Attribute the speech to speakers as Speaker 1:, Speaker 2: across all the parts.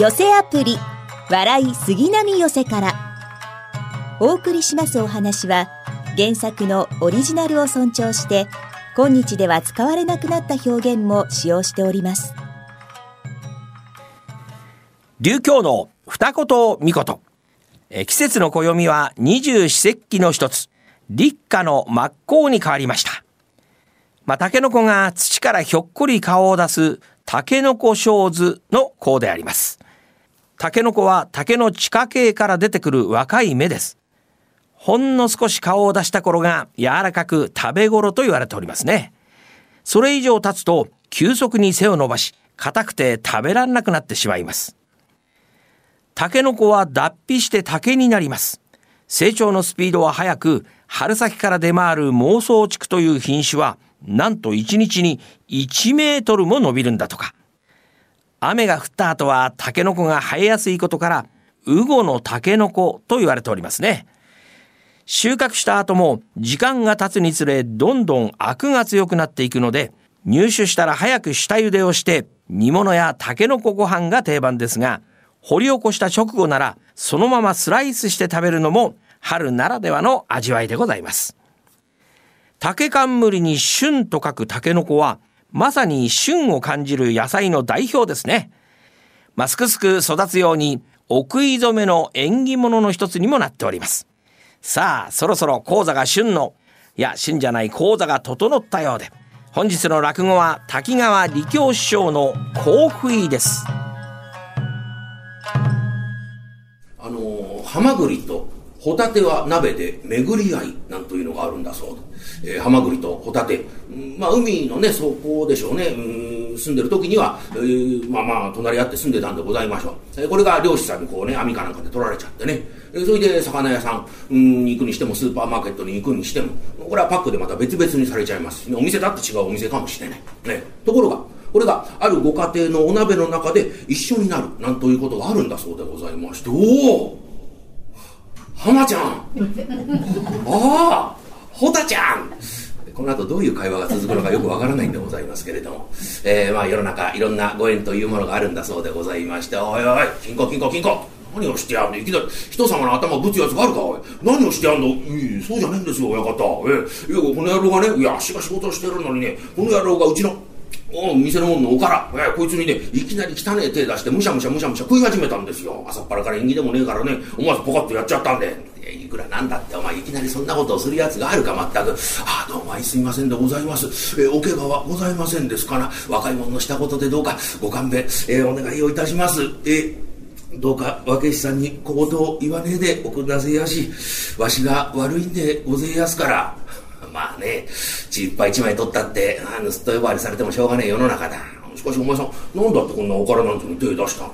Speaker 1: 寄せアプリ笑い杉並寄せから。お送りしますお話は原作のオリジナルを尊重して今日では使われなくなった表現も使用しております。
Speaker 2: 琉教の二言三言え季節の暦は二十四節気の一つ。立夏の真っ向に変わりました。まあ、タケノコが土からひょっこり顔を出すタケノコ小図の項であります。タケノコは竹の地下茎から出てくる若い芽ですほんの少し顔を出した頃が柔らかく食べ頃と言われておりますね。それ以上経つと急速に背を伸ばし、硬くて食べられなくなってしまいます。タケノコは脱皮して竹になります。成長のスピードは速く、春先から出回る妄想竹という品種は、なんと1日に1メートルも伸びるんだとか。雨が降った後はタケノコが生えやすいことから、ウゴのタケノコと言われておりますね。収穫した後も時間が経つにつれどんどんアクが強くなっていくので入手したら早く下茹でをして煮物やタケノコご飯が定番ですが掘り起こした直後ならそのままスライスして食べるのも春ならではの味わいでございます。竹冠に旬と書くタケノコはまさに旬を感じる野菜の代表ですね。ますくすく育つようにお食い初めの縁起物の一つにもなっております。さあ、そろそろ講座が旬の、いや、旬じゃない講座が整ったようで、本日の落語は滝川理教師匠の甲府井です。
Speaker 3: あのハマグリとホタテは鍋で巡り合いなんというのがあるんだそう、えー、ハマグリとホタテ、まあ海のね、そこでしょうね、うん住んでる時には、えー、まあまあ隣り合って住んでたんでございましょう。えー、これが漁師さんにこうね、網かなんかで取られちゃってね、それで魚屋さん、うん、行くにしてもスーパーマーケットに行くにしてもこれはパックでまた別々にされちゃいます。し、ねお店だって違うお店かもしれない、ね、ところがこれがあるご家庭のお鍋の中で一緒になるなんということがあるんだそうでございまして。おお浜ちゃん！ああホタちゃん！この後どういう会話が続くのかよくわからないんでございますけれども、えー、まあ世の中いろんなご縁というものがあるんだそうでございまして。おいおい金庫金庫金庫。何をしてやんの？いきなり人様の頭ぶつやつがあるか？おい。何をしてやんの？いいそうじゃねえんですよ親方。えいやこの野郎がねいや足が仕事してるのにねこの野郎がうちのお店の者のおから、えこいつにね、いきなり汚え手出して、むしゃむしゃむしゃむしゃ食い始めたんですよ。朝っぱらから縁起でもねえからね、思わずポカッとやっちゃったんで。いくらなんだって、お前いきなりそんなことをする奴があるか、まったく。ああ、どうもすいませんでございます。えお怪我はございませんですから、若い者のしたことでどうかご勘弁、えお願いをいたします。えどうか若師さんに小言を言わねえでおくだせやし、わしが悪いんでごぜえやすから。まあね、ちっぱい一枚取ったって、あ盗っ人呼ばわりされてもしょうがねえ世の中だ。しかしお前さん、なんだってこんなおからなんてに手出したん？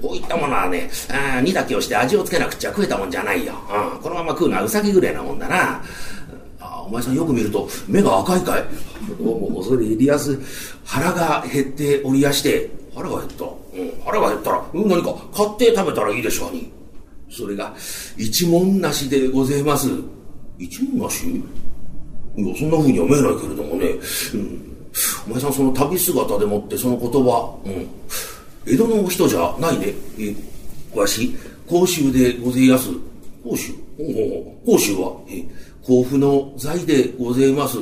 Speaker 3: こういったものはね、あ煮炊きをして味をつけなくちゃ食えたもんじゃないよ。うん、このまま食うのはうさぎぐらいなもんだな。あお前さんよく見ると目が赤いかい。どうも恐れ入りやす腹が減っておりやして、腹が減った。うん、腹が減ったら、うん、何か買って食べたらいいでしょうに。それが、一文なしでございます。一文なし？いや、そんな風には見えないけれどもね。うん、前さん、その旅姿でもってその言葉、うん、江戸の人じゃないね。え、わし、甲州でごぜやす。甲州？甲州は、え、甲府の財でごぜます。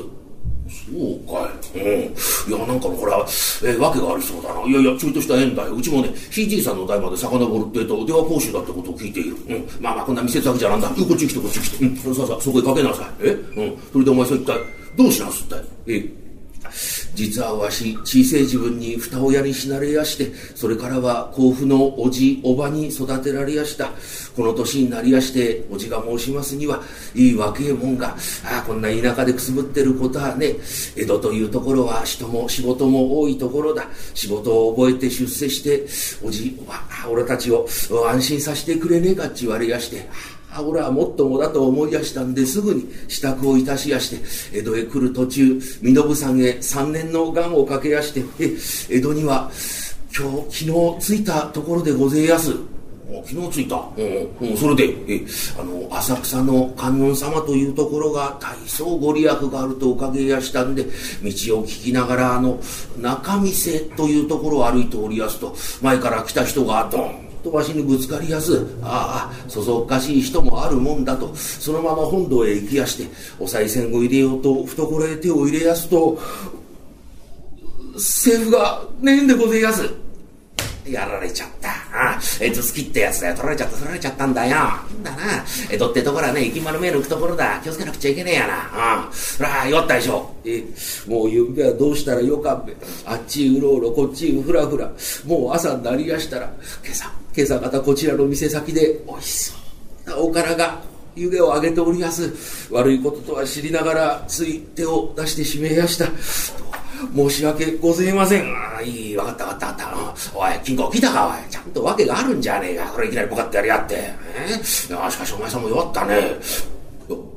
Speaker 3: そうかい。うん。いや、なんかこれは、えー、わけがありそうだな。いやいや、ちょいとした縁だよ。うちもね、ひいじいさんの代まで遡るってと、電話講習だってことを聞いている。うん。まあまあ、こんな見せつけじゃなんだ。こっち来て、こっち来て。うん。さあさあ、そこへかけなさい。え？うん。それでお前さ、一体、どうしなすったい？え？実はわし、小せい自分に二親に死なれやして、それからは甲府のおじ、おばに育てられやした。この年になりやして、おじが申しますには、いい若えもんが、ああ、こんな田舎でくすぶってることはね、江戸というところは人も仕事も多いところだ。仕事を覚えて出世して、おじ、おば、俺たちを安心させてくれねえかって言われやして、あ俺はもっともだと思いやしたんですぐに支度をいたしやして江戸へ来る途中身延山へ3年の願をかけやしてえ江戸には今日昨日着いたところでごぜやす。昨日着いた。うん、うん、それで、え、あの、浅草の観音様というところが大層ご利益があるとおかげやしたんで、道を聞きながら、あの、中店というところを歩いておりやすと、前から来た人がドンとわしにぶつかりやす、ああ、そそっかしい人もあるもんだと、そのまま本堂へ行きやして、お賽銭を入れようと、懐へ手を入れやすと、政府がねえんでごぜやす。やられちゃった。ああ、えず好きってやつだよ。取られちゃった、取られちゃったんだよ。だな。江戸ってところはね、行きまる目抜くところだ。気をつけなくちゃいけねえやな。ああ、そら、よったでしょ。え、もうゆうべはどうしたらよかっべ。あっちうろうろ、こっちふらふら。もう朝になりやしたら、今朝、今朝方こちらの店先で、おいしそうなおからが、湯気を上げておりやす。悪いこととは知りながら、つい手を出してしめやした。申し訳ございません。ああいい、わかったわかったわかった。おい、金庫来たか、おい。ちゃんと訳があるんじゃねえか。これいきなりポカってやりやって。えー、いや、しかしお前さんも弱ったね。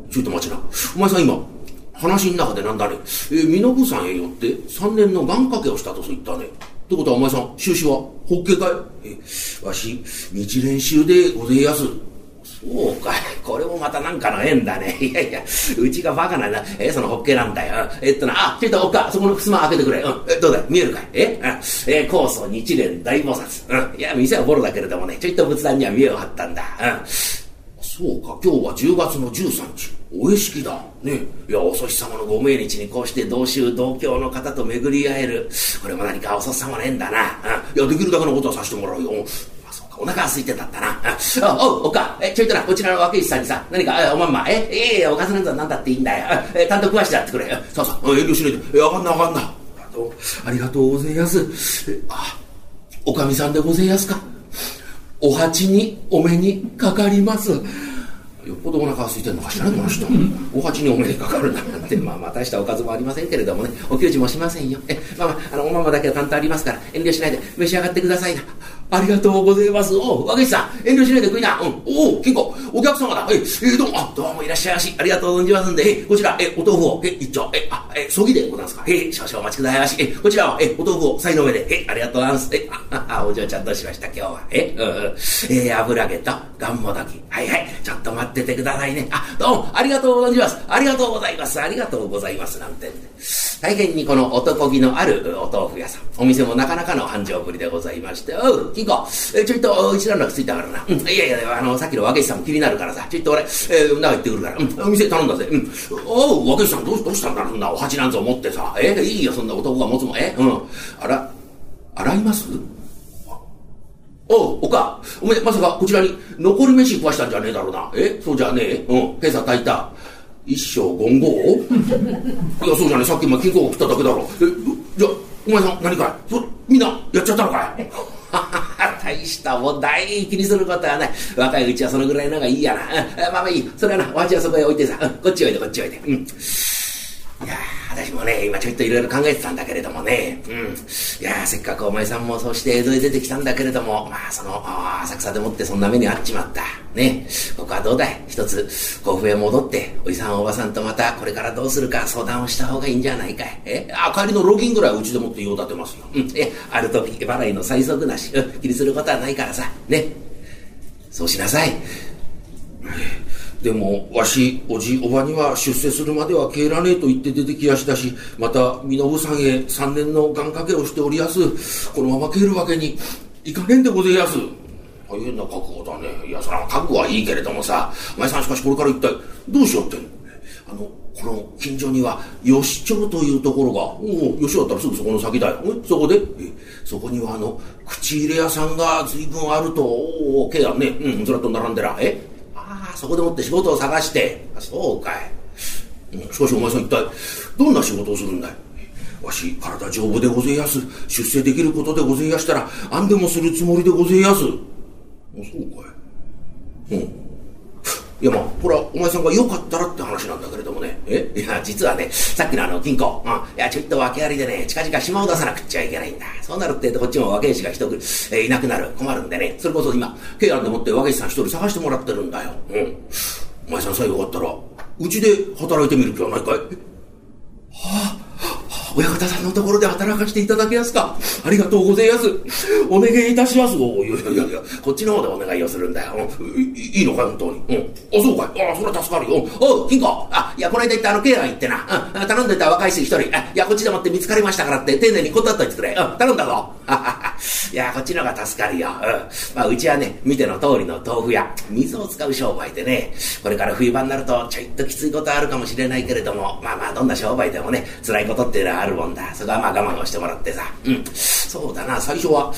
Speaker 3: ちょっと待ちな。お前さん今、話の中でなんだね。えー、身延さんへよって3年の願掛けをしたとそう言ったね。ってことはお前さん、収支は、ホッケかい？え、わし、日練習でごぜいやす。そうかい。これもまたなんかの縁だね。いやいや、うちがバカなんだ。え、そのホッケなんだよ。えっとな、あ、ちょっとおっか、そこの襖開けてくれ。うん。え、どうだ見えるかい？ええ、高層日蓮大菩薩。うん。いや、店はボロだけれどもね、ちょいと仏壇には見栄を張ったんだ。うん。そうか、今日は10月の13日。お絵式だ。ね。いや、お祖師様のご命日にこうして同州同郷の方と巡り会える。これも何かお祖師様の縁だな。うん。いや、できるだけのことはさせてもらうよ。あ、そうかお腹が空いてたったな。あ、おう、おか、え、ちょいとな、こちらの若石さんにさ、何か、え、おまんま、え、ええおかずなんざなんだっていいんだよ。え、担当食わしてやってくれ。そうそう、遠慮しないで。え、わかんなわかんな。ありがとうございます。えあ、おかみさんでございますか。お鉢にお目にかかります。よっぽどお腹が空いてるのかしらね、この人。お鉢にお目にかかるなんて、まあ、まあ、大したおかずもありませんけれどもね、お給仕もしませんよ。え、まあまあ、あの、おままだけは担当ありますから、遠慮しないで召し上がってくださいな。ありがとうございます。おう、和口さん、遠慮しないで食いな。うん。おお、金庫、お客様だ。え、えー、どうも、あ、どうもいらっしゃいまし。ありがとうございますんで、え、こちら、え、お豆腐を、え、一丁、え、あ、え、そぎでございますか。え、少々お待ちくださいまし。え、こちらは、え、お豆腐を、さいの上で、え、ありがとうございます。え、あ、あお嬢ちゃんどうしました、今日は。え、うん、うん。え油揚げと、がんもどき。はいはい。ちょっと待っててくださいね。あ、どうも、ありがとうございます。ありがとうございます。ありがとうございます。なんて。大変にこの男気のあるお豆腐屋さん。お店もなかなかの繁盛ぶりでございまして、おう、金庫、え、ちょいと一段落ついたからな。うん、いやいや、あの、さっきの若石さんも気になるからさ、ちょいと俺、えー、中行ってくるから、うん、お店頼んだぜ。うん。おう、若石さんどうどうしたんだ？そんなお鉢なんぞ持ってさ。えいいよ、そんな男が持つもん。えうん。あら、洗います？おう、おか、おめまさかこちらに残り飯食わしたんじゃねえだろうな。えそうじゃねえ？うん、今朝炊いた。一生言語いや、そうじゃねえ。さっきも金庫を食っただけだろ。え、じゃお前さん何かいそみんなやっちゃったのかい？大したお大気にすることはない。若いうちはそのぐらいのがいいやな。まあまあいい。それはな、お鉢はそこへ置いてさ、こっちおいで、こっちおいで。うん。もね、今ちょっといろいろ考えてたんだけれどもね、うん。いやせっかくお前さんもそうして江戸へ出てきたんだけれども、まあその、浅草でもってそんな目に遭っちまった。ね。ここはどうだい？一つ、甲府へ戻って、おじさんおばさんとまたこれからどうするか相談をした方がいいんじゃないかい？え？あ、帰りのロギンぐらいうちでもって用立てますよ。うん。え、ある時、払いの催促なし、うん、気にすることはないからさ、ね。そうしなさい。でも、わし、おじ、おばには出世するまでは帰らねえと言って出てきやしたし、また、身延さんへ三年の願掛けをしておりやす。このまま帰るわけにいかねえんでごぜやす。大変な覚悟だね。いや、そら覚悟はいいけれどもさ、お前さんしかしこれから一体どうしようってんの？あの、この近所には吉町というところが、おお、吉だったらすぐそこの先だよ。そこで、そこにはあの、口入れ屋さんが随分あると、おお、けやね。うん、ずらっと並んでら。えああ、そこでもって仕事を探して。あそうかい。しかしお前さん一体、どんな仕事をするんだい？わし、体丈夫でごぜやす。出世できることでごぜやしたら、あんでもするつもりでごぜやす。そうかい。うん。いやまあ、これはお前さんが良かったらって話なんだけれどもね。え？いや、実はね、さっきのあの金庫、うん。いや、ちょっと訳ありでね、近々島を出さなくっちゃいけないんだ。そうなるってこっちも若い師が一人、えー、いなくなる。困るんでね。それこそ今、慶安でもって若い師さん一人探してもらってるんだよ。うん。お前さんさえよかったら、うちで働いてみる気はないかい？はあ、は親方さんのところで働かせていただけますか？ありがとうございます。お願いいたします。おいやいやいや、こっちの方でお願いをするんだよ。うんいいのか本当に。うん。あ、そうかい。あ、それは助かるよ。おう、金庫。あ、いや、この間行ったあの、ケア行ってな。うん。頼んでた若い人一人。あ、いや、こっちでもって見つかりましたからって、丁寧に断っといてくれ。うん。頼んだぞ。いや、こっちの方が助かるよ。うん。まあ、うちはね、見ての通りの豆腐屋、水を使う商売でね、これから冬場になると、ちょいときついことあるかもしれないけれども、まあまあ、どんな商売でもね、辛いことっていうのはあるもんだ。そこはまあ我慢をしてもらってさ。うん。そうだな、最初は、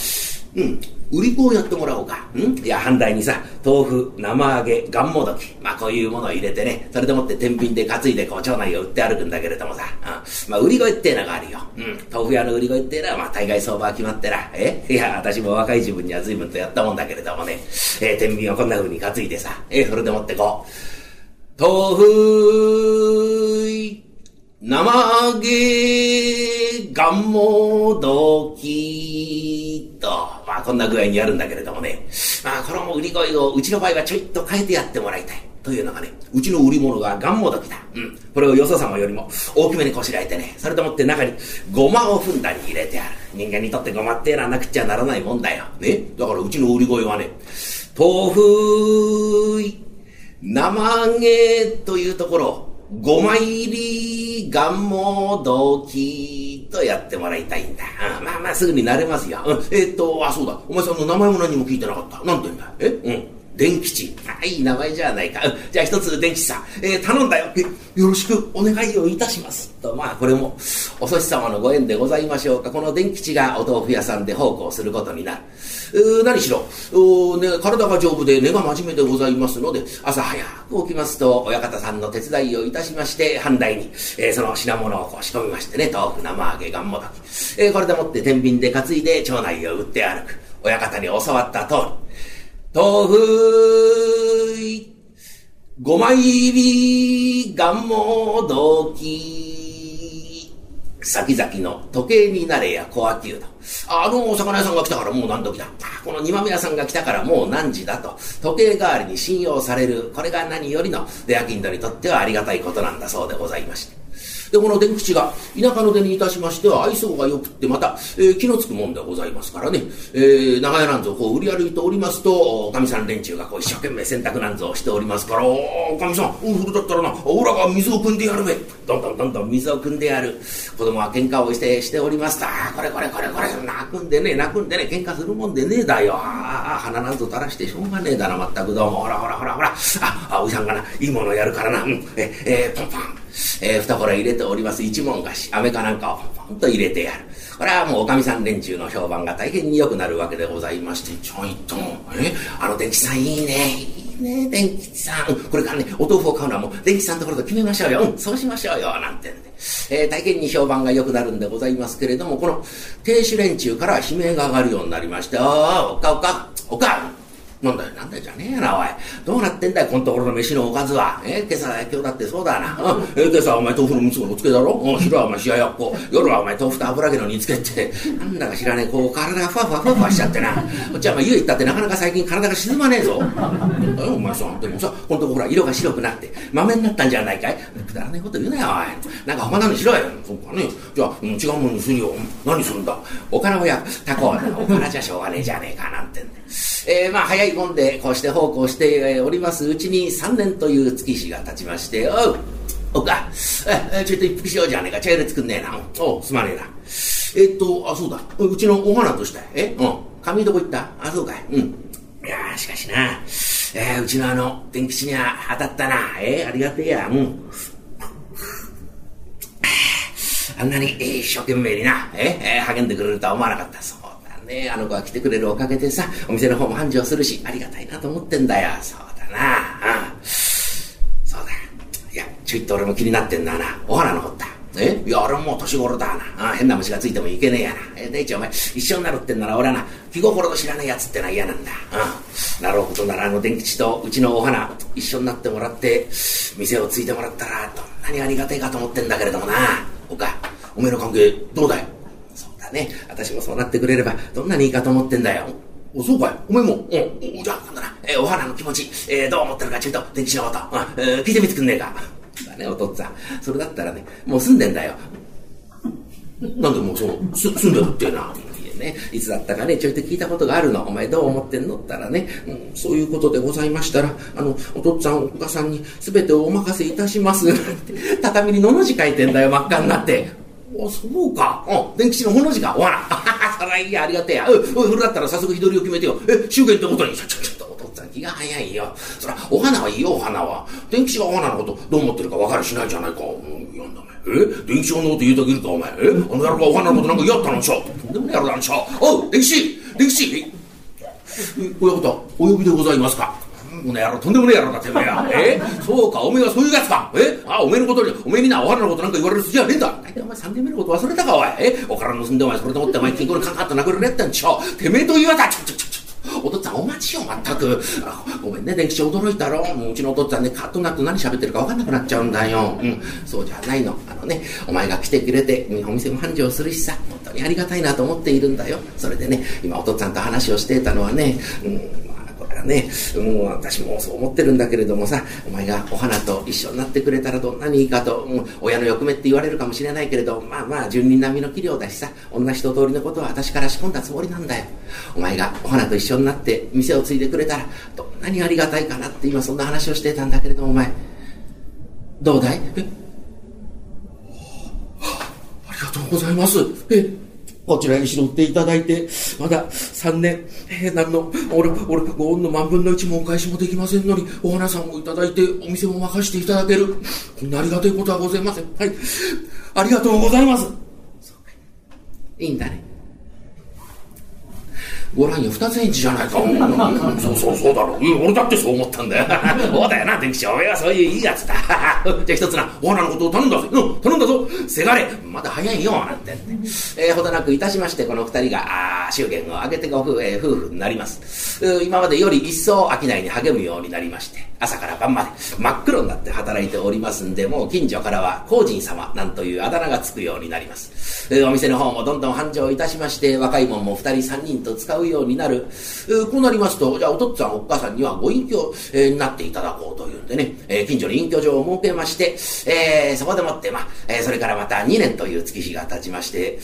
Speaker 3: うん。売り子をやってもらおうか。ん？いや、反対にさ、豆腐、生揚げ、がんもどき。まあ、こういうものを入れてね、それでもって天秤で担いで、こう、町内を売って歩くんだけれどもさ。うん。まあ、売り声っていうのがあるよ。うん。豆腐屋の売り声っていうのは、まあ、大概相場は決まってな。え？いや、私も若い自分には随分とやったもんだけれどもね。えー、天秤をこんな風に担いでさ。えー、それでもってこう、豆腐、生揚げ、がんもどき、と、まあこんな具合にやるんだけれどもね。まあこの売り声をうちの場合はちょいと変えてやってもらいたい。というのがね、うちの売り物ががんもどきだ。うん。これをよそ様よりも大きめにこしらえてね、それともって中にごまをふんだんに入れてある。人間にとってごまっていうのはなくちゃならないもんだよ。ね。だからうちの売り声はね、豆腐、生揚げというところごま入り、がんもどきとやってもらいたいんだ。うん、まあまあすぐになれますよ。うん、えー、っと、あ、そうだ。お前さんの名前も何も聞いてなかった。なんて言うんだえ？うん。電吉。あ、いい名前じゃないか。じゃあ一つ電吉さん、えー、頼んだよ。よろしくお願いをいたします。と、まあこれも、お祖師様のご縁でございましょうか。この電吉がお豆腐屋さんで奉公することになる。何しろ、ね、体が丈夫で根が真面目でございますので、朝早く起きますと、親方さんの手伝いをいたしまして、反対に、えー、その品物をこう仕込みましてね、豆腐、生揚げ、がんもどき。えー、これでもって天秤で担いで町内を売って歩く。親方に教わった通り、豆腐、ごま入り、がんもどき、先々の時計になれや小秋うど。あのお魚屋さんが来たからもう何時だ。この煮豆屋さんが来たからもう何時だと。時計代わりに信用される。これが何よりの出商人にとってはありがたいことなんだそうでございまして。で、この伝口が田舎の出にいたしましては愛想が良くってまた、えー、気のつくもんでございますからね、えー、長屋なんぞこう売り歩いておりますと、おかみさん連中がこう一生懸命洗濯なんぞをしておりますから、おかみさん、うん、それだったらな、オラが水を汲んでやるべ。どんどんどんどん水を汲んでやる。子供は喧嘩をしてしておりますと、あこれこれこれこれ、泣くんでね、泣くんでね、喧嘩するもんでねえだよ。ああ、鼻なんぞ垂らしてしょうがねえだな、まったくどうも。ほらほらほらほら。あ、あおじさんがな、いいものやるからな。うん、え、えー、ポンポン。えー、懐入れております。一文菓子、飴かなんかをポンポンと入れてやる。これはもうおかみさん連中の評判が大変に良くなるわけでございまして、ちょいと、え、あの電気さんいいね、いいね、電気さん。これからね、お豆腐を買うのはもう電気さんのところと決めましょうよ。うん、そうしましょうよ、なんてんで。えー、大変に評判が良くなるんでございますけれども、この亭主連中から悲鳴が上がるようになりまして、ああ、おかおか、おか、なんだよ、なんだよじゃねえな、おい。どうなってんだよ、このところの飯のおかずは。え今朝、今日だってそうだな。うん、え今朝はお前豆腐のみつのつけだろうん、昼はお前冷ややっこ。夜はお前豆腐と油揚げの煮つけって。なんだか知らねえ、こう体がふわふわふわふわしちゃってな。こっちはお前家行ったってなかなか最近体が沈まねえぞ。なんだよ、お前さ。でもさ、このとこほら、色が白くなって、豆になったんじゃないかいくだらねえこと言うなよ、おい。なんか他のにしろよ。そうかね。じゃあ、違うものにするよ。何するんだおからをや、たこおからじゃしょうがねえじゃねえか、なんてんで。えー、まあ早いもんでこうして奉公しております。うちに3年という月日が経ちましておうおうか。えちょっと一服しようじゃねえか。茶入れ作んねえな。おうすまねえな。えっとあそうだ。うちのお花としたえうん。髪どこ行った。あそうかい。うん。いやしかしな、えー、うちのあの天吉には当たったな。えー、ありがてえや。うん。あんなに一生懸命にな、えー、励んでくれるとは思わなかったそうね、あの子が来てくれるおかげでさ、お店の方も繁盛するし、ありがたいなと思ってんだよ。そうだな。うん。そうだ。いや、ちょいと俺も気になってんだな。お花のほった。え？いや、俺もう年頃だな。あ変な虫がついてもいけねえやな。え、でいちお前、一緒になるってんなら俺はな、気心の知らねえやつってのは嫌なんだ。うん。なるほどなら、あの電吉とうちのお花、一緒になってもらって、店をついてもらったら、どんなにありがてえかと思ってんだけれどもな。おか、おめえの関係、どうだい？ね。私もそうなってくれれば、どんなにいいかと思ってんだよ。お、そうかいお前も。うん。じゃあ、今度な、えー、お花の気持ち、えー、どう思ってるかちょっと、電気しのこと、うん、えー、聞いてみてくんねえか。だね、お父っつぁん。それだったらね、もう住んでんだよ。なんでもうその、す住んでるってな。ね、いつだったかね、ちょいと聞いたことがあるの。お前どう思ってんのったらね、うん、そういうことでございましたら、あの、お父っつぁん、お母さんに全てをお任せいたします。なんて、畳にのの字書いてんだよ、真っ赤になって。お、そうか。うん、電気師のほの字か。お花。そらいいや、ありがてえや。う、う、それだったら早速日取りを決めてよ。え、祝言ってことに。ちょ、ちょ、ちょっと、お父っつぁん気が早いよ。そら、お花はいいよ、お花は。電気師がお花のことどう思ってるか分かりしないじゃないか。うん、読んだえ電気師のこと言うときるか、お前。えあの野郎がお花のことなんか嫌ったのんしょ。とんでもねえ野郎なんしょ。おう、電気師電気師親方、お呼びでございますか？この野郎、とんでもねえ野郎だ、てめえや。え？そうか、おめえはそういうやつか。え？あ、おめえのことに、おめえにな、お花のことなんか言われる筋はねえんだ。大体お前三年目のこと忘れたか、おい。え？おから盗んでお前、それと思ってお前、金庫にカンカンと殴られてんちょ。てめえと言わた。ちょ、ちょ、ちょ。お父っつぁんお待ちよ、まったく。ごめんね、電気師驚いたろ。うちのお父っつぁんね、カッとなって何喋ってるか分かんなくなっちゃうんだよ。うん、そうじゃないの。あのね、お前が来てくれて、お店も繁盛するしさ、本当にありがたいなと思っているんだよ。それでね、今お父っつぁんと話をしていたのはね、うんからね、もう私もそう思ってるんだけれどもさ、お前がお花と一緒になってくれたらどんなにいいかと、もう親の欲目って言われるかもしれないけれど、まあまあ、住人並みの器量だしさ、女一通りのことは私から仕込んだつもりなんだよ。お前がお花と一緒になって店を継いでくれたら、どんなにありがたいかなって今そんな話をしてたんだけれども、お前、どうだい？え？ありがとうございます。え？こちらに拾っていただいて、まだ3年、えー、何の、俺、俺、ご恩の万分の一もお返しもできませんのに、お花さんをいただいて、お店も任していただける。こんなありがたいことはございません。はい。ありがとうございます。いいんだね。ご覧よ、二つ返事じゃないか。そうそうそうだろう。俺だってそう思ったんだよ。そうだよな、電気師。お前はそういういいやつだ。じゃあ一つな、お花のことを頼んだぜ。うん、頼んだぞ。せがれ、まだ早いよ、なんて。えー、ほどなくいたしまして、この二人が、あ祝言を挙げてご夫,、えー、夫婦になります。今までより一層商いに励むようになりまして、朝から晩まで真っ黒になって働いておりますんで、もう近所からは、皇人様なんというあだ名がつくようになります。お店の方もどんどん繁盛いたしまして、若い者も二人三人と使うようになる。こうなりますと、じゃあお父っつぁんお母さんにはご隠居、になっていただこうというんでね、え近所に隠居場を設けまして、え、そこでもって、まあ、えそれからまた2年という月日が経ちまして、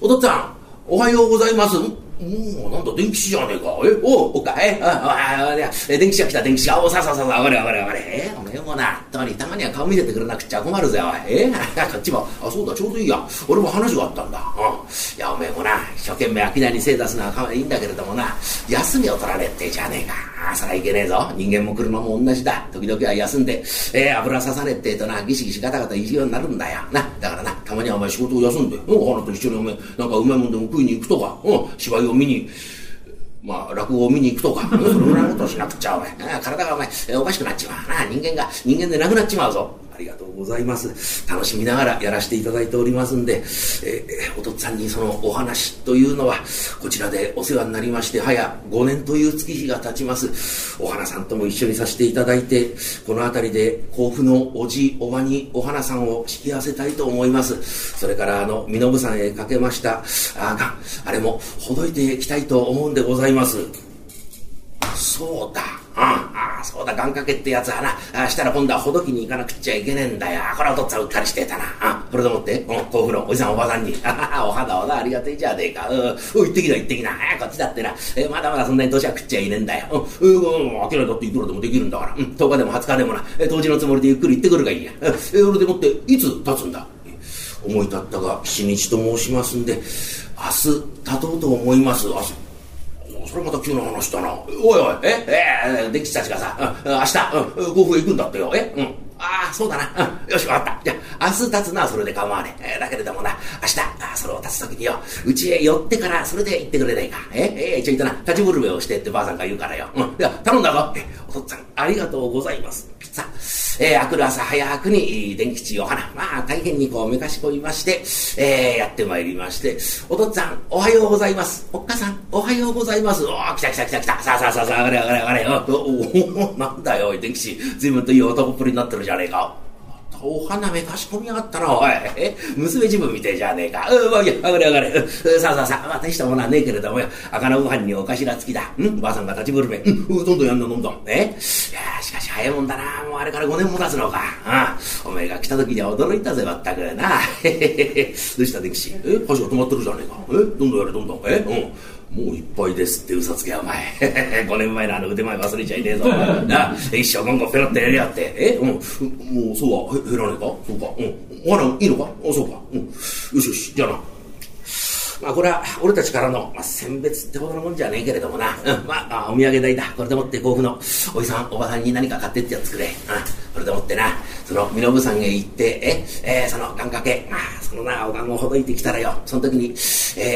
Speaker 3: お父っつぁん、おはようございます。もう、なんだ、電気師じゃねえか。え、おう、おか、え、あ、あ、いや、電気師が来た、電気師が、お、ささささ、上がれ上がれ上がれ。え、おめえもな、とにたまには顔見せてくれなくちゃ困るぜ、おい。え、こっちも、あ、そうだ、ちょうどいいや。俺も話があったんだ。うん。いや、おめえもな、一生懸命商いに精出すのはかわいいんだけれどもな、休みを取られってじゃねえか。あ、そりゃいけねえぞ。人間も車も同じだ。時々は休んで、えー、油ささねってえとな、ギシギシガタガタいじようになるんだよ。な、だからな、たまにはお前仕事を休んで、お花と一緒にお前、なんかうまいもんでも食いに行くとか、うん、芝居を見に、まあ、落語を見に行くとか、それぐらいのことをしなくちゃ、お前。体がお前、おかしくなっちまうな。人間が、人間でなくなっちまうぞ。ありがとうございます。楽しみながらやらせていただいておりますんで、えー、お父っつぁんにそのお話というのは、こちらでお世話になりまして、早5年という月日が経ちます。お花さんとも一緒にさせていただいて、この辺りで甲府のおじ、おばにお花さんを引き合わせたいと思います。それから、あの、身延さんへかけました、あが、あれもほどいていきたいと思うんでございます。そうだ。あ、そうだ、願掛けってやつはな、あしたら今度はほどきに行かなくっちゃいけねえんだよ。これはお父っつぁんうっかりしてたな。あこれでもって、うん、甲府のおじさんおばさんに、お肌おだ、ありがたいじゃねえか。うん、行ってきな、行ってきな。こっちだってな、えまだまだそんなに年は食っちゃいねえんだよ。うん、うん、諦めたっていくらでもできるんだから。うん、10日でも20日でもな、当時のつもりでゆっくり行ってくるがいいや。え、俺でもって、いつ経つんだ？思い立ったが七日と申しますんで、明日経とうと思います。明日それまた急な話だな。おいおい、え、えー、電気たちがさ、うん、明日、うん、甲府へ行くんだってよ。え、うん。ああ、そうだな。うん、よし、わかった。じゃあ、明日立つのはそれで構わねえ。だけれどもな、明日、あそれを立つときによ、うちへ寄ってから、それで行ってくれないか。え、えー、ちょいとな、立ちブルベをしてってばあさんが言うからよ。うん。いや、頼んだぞ。え、お父っつぁん、ありがとうございます。さあ、えー、明くる朝早くに、電吉お花、まあ、大変にこう、めかしこみまして、えー、やってまいりまして、お父っつぁん、おはようございます。おっかさん、おはようございます。おー、来た来た来た来た。さあさあさああ、上がれ上がれ上がれ。おおなんだよ、おい、電吉。随分といい男っぷりになってるじゃねえか。お花めかし込みやがったな、おい。娘自分みてえじゃねえか。うん、いや、上がれ上がれ。さあさあさあ、まあ、大したものはねえけれどもよ。赤のご飯にお頭付きだ。うん、ばあさんが立ちぶるめ。うん、どんどんやんの、どんどん。えいやしかし、早いもんだな。もうあれから5年も経つのか。ああおめえが来た時には驚いたぜ、まったくなあ。へへへどうした、歴史。え箸が止まってるじゃねえか。えどんどんやれ、どんどん。えうん。もういっぱいですって嘘つけお前。5年前のあの腕前忘れちゃいねえぞ。な一生ゴンゴンペロってやりやって。えうん。もうそうは減らねえか？そうか。うん。お花いいのか？あ、そうか。うん。よしよし。じゃあな。まあこれは俺たちからの、まあ、選別ってほどのもんじゃねえけれどもな、うん、まあお土産代だこれでもって甲府のおじさんおばさんに何か買ってってやつくれ、うん、これでもってなその身延山へ行ってえ、えー、その願掛け、まあ、そのなお願をほどいてきたらよ。その時に、えー、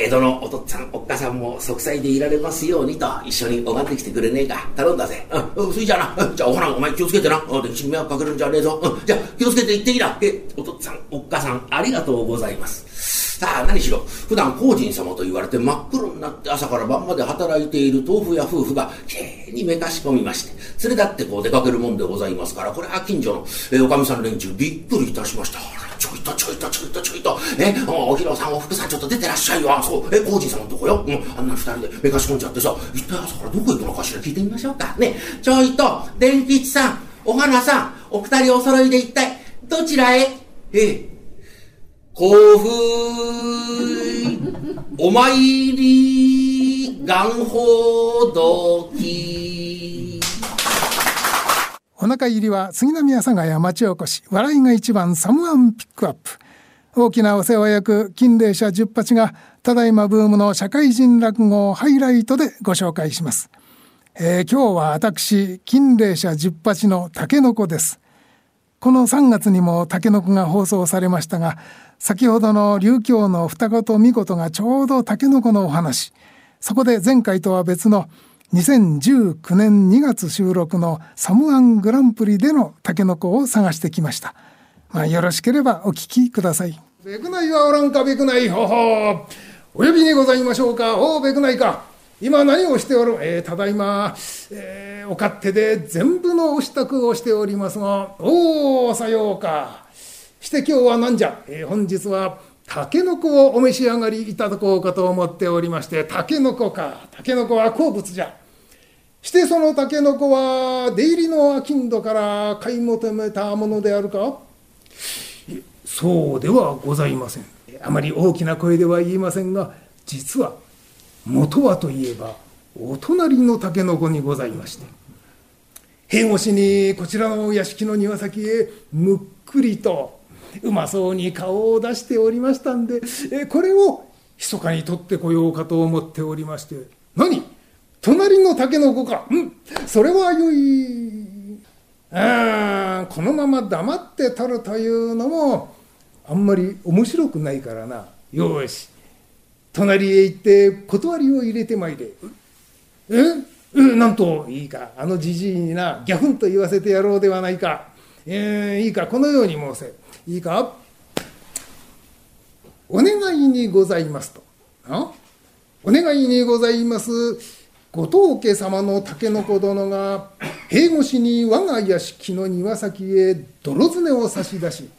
Speaker 3: 江戸のお父っつぁんおっかさんも息災でいられますようにと一緒に拝んできてくれねえか。頼んだぜ。うん。うんそいじゃな、うんじゃあお花お前気をつけてな。歴史に迷惑かけるんじゃねえぞ、うん、じゃあ気をつけて行ってきな。えお父っつぁんおっかさんありがとうございます。さあ何しろ普段皇人様と言われて真っ黒になって朝から晩まで働いている豆腐や夫婦がきれいにめかし込みまして連れ立ってこう出かけるもんでございますからこれは近所の、えおかみさん連中びっくりいたしました。ちょいとちょいとちょいとちょいとえお広さんお福さんちょっと出てらっしゃいよそうえ皇人様のとこよ、うん、あんな二人でめかし込んじゃってさ一体朝からどこ行くのかしら聞いてみましょうかねちょいと伝吉さんお花さんお二人お揃いで一体どちらへええ甲府、お参り、願報時。
Speaker 4: お腹入りは杉並阿佐ヶ谷町おこし、笑いが一番サムワンピックアップ。大きなお世話役、金霊社十八が、ただいまブームの社会人落語をハイライトでご紹介します。えー、今日は私、金霊社十八の竹の子です。この3月にも竹の子が放送されましたが、先ほどの琉教の二言見事がちょうどタケノコのお話。そこで前回とは別の2019年2月収録のサムアングランプリでのタケノコを探してきました、まあ、よろしければお聞きください。ベクナイはおらんかベクナイほほ。お呼びにございましょうか。おおベクナイか。今何をしておる、えー、ただいま、えー、お勝手で全部のお支度をしておりますが。おおさようか。して今日は何じゃ、えー、本日はたけのこをお召し上がりいただこうかと思っておりましてたけのこか。たけのこは好物じゃ。してそのたけのこは出入りの商人から買い求めたものであるか？そうではございません。あまり大きな声では言いませんが実は元はといえばお隣のたけのこにございまして。塀越しにこちらの屋敷の庭先へむっくりとうまそうに顔を出しておりましたんで、えこれを密かに取ってこようかと思っておりまして。何？隣の竹の子か。うん。それはよい。あこのまま黙って取るというのもあんまり面白くないからな。よし。隣へ行って断りを入れてまいれ。ええなんといいか。あのじじいになギャフンと言わせてやろうではないか。えー、いいか。このように申せ。いいか？お願いにございますと。お願いにございます。後藤家様の竹の子殿が塀越しに我が屋敷の庭先へ泥詰を差し出し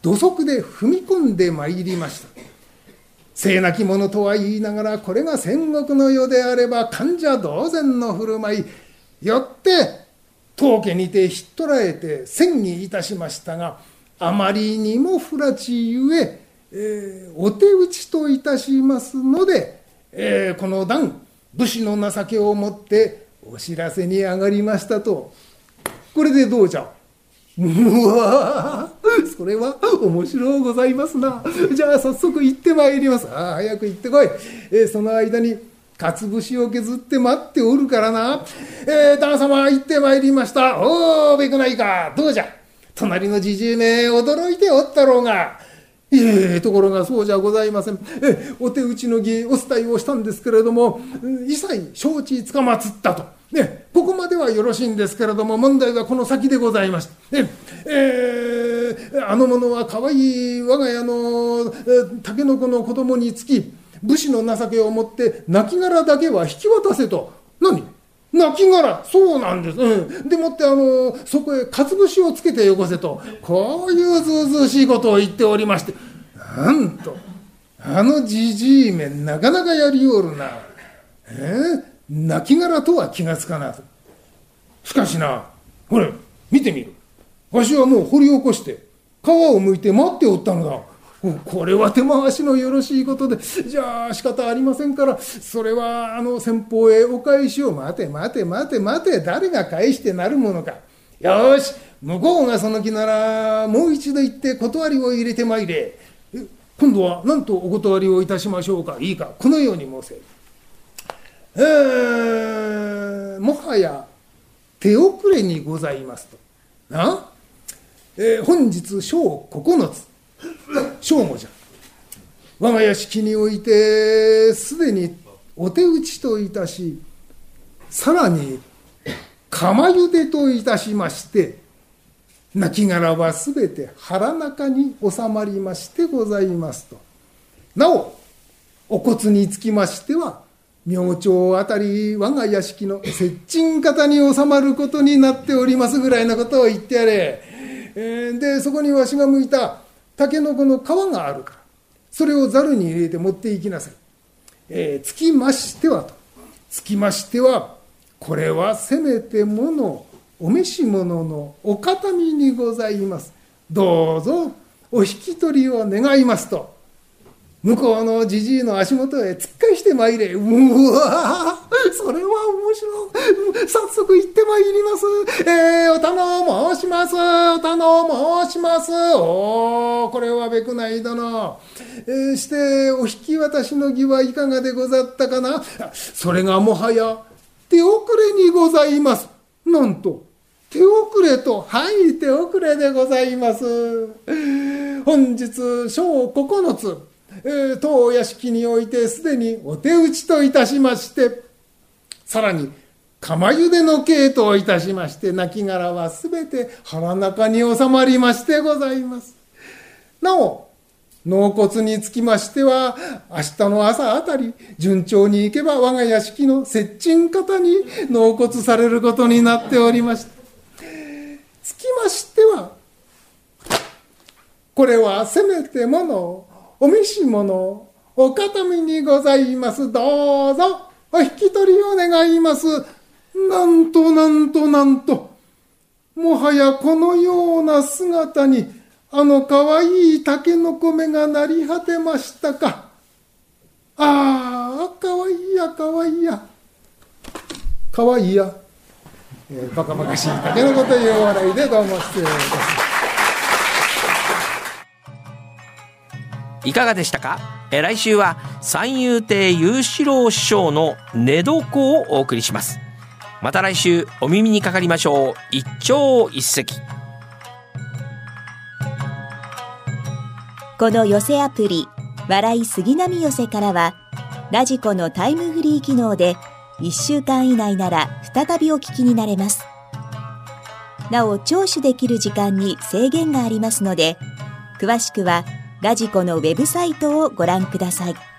Speaker 4: 土足で踏み込んでまいりました聖なき者とは言いながらこれが戦国の世であれば患者同然の振る舞いよって当家にてひっ捕らえて戦議いたしましたがあまりにも不埒ゆええー、お手打ちといたしますので、えー、この段武士の情けをもってお知らせに上がりましたと。これでどうじゃ？うわそれは面白うございますな。じゃあ早速行ってまいります。あ早く行ってこい、えー、その間にかつ節を削って待っておるからな。えー、旦様行ってまいりました。おおべくないか。どうじゃ？隣のじじいめ驚いておったろうが。いえところがそうじゃございません。えお手打ちの儀お伝えをしたんですけれども一切承知つかまつったと。ね、ここまではよろしいんですけれども問題はこの先でございまして、ねえー、あの者は可愛い我が家のたけのこの子供につき武士の情けをもって亡骸だけは引き渡せと何？亡骸そうなんです、うん、でもってあのそこへかつ節をつけてよこせと。こういうずうずうしいことを言っておりまして。なんとあのじじいめなかなかやりおるな。えー、亡骸とは気がつかなしかしなほれ見てみる。わしはもう掘り起こして皮をむいて待っておったのだ。これは手回しのよろしいことでじゃあ仕方ありませんからそれはあの先方へお返しを待て待て待て待て誰が返してなるものか。よし向こうがその気ならもう一度言って断りを入れてまいれ。今度は何とお断りをいたしましょうか。いいか。このように申せ。えー、もはや手遅れにございますと。な、えー、本日正9つ。正午じゃ。我が屋敷においてすでにお手打ちといたしさらに釜茹でといたしまして亡骸はすべて腹中に収まりましてございますと。なおお骨につきましては明朝あたり我が屋敷の接近方に収まることになっておりますぐらいのことを言ってやれ、えー、でそこにわしが向いたタケノコの皮があるからそれをざるに入れて持っていきなさい、えー、つきましてはとつきましてはこれはせめてものお召し物のお形見にございますどうぞお引き取りを願いますと向こうのじじいの足元へ突っ返してまいれ。うわそれは面白い。早速行ってまいります。え、ます。お頼申します。おー、これはべくない殿。えー、して、お引き渡しの儀はいかがでござったかな？それがもはや手遅れにございます。なんと、手遅れと、はい、手遅れでございます。本日、小9つ。えー、当屋敷においてすでにお手打ちといたしまして、さらに、釜茹での系といたしまして、亡骸はすべて腹中に収まりましてございます。なお、納骨につきましては、明日の朝あたり、順調に行けば我が屋敷の接近方に納骨されることになっておりまして、つきましては、これはせめてものお召し物、お形見にございます。どうぞ、お引き取りを願います。なんとなんとなんと、もはやこのような姿に、あのかわいい竹の米がなり果てましたか。ああ、かわいいや、かわいいや。かわいいや。えー、バカバカしい竹の子という笑いでどうも失礼いたします。
Speaker 2: いかがでしたか？え来週は三遊亭裕次郎師匠の寝床をお送りしますまた来週お耳にかかりましょう。一朝一夕。
Speaker 1: この寄せアプリ笑い杉並寄せからはラジコのタイムフリー機能で1週間以内なら再びお聞きになれます。なお聴取できる時間に制限がありますので詳しくは「ラジコのウェブサイトをご覧ください。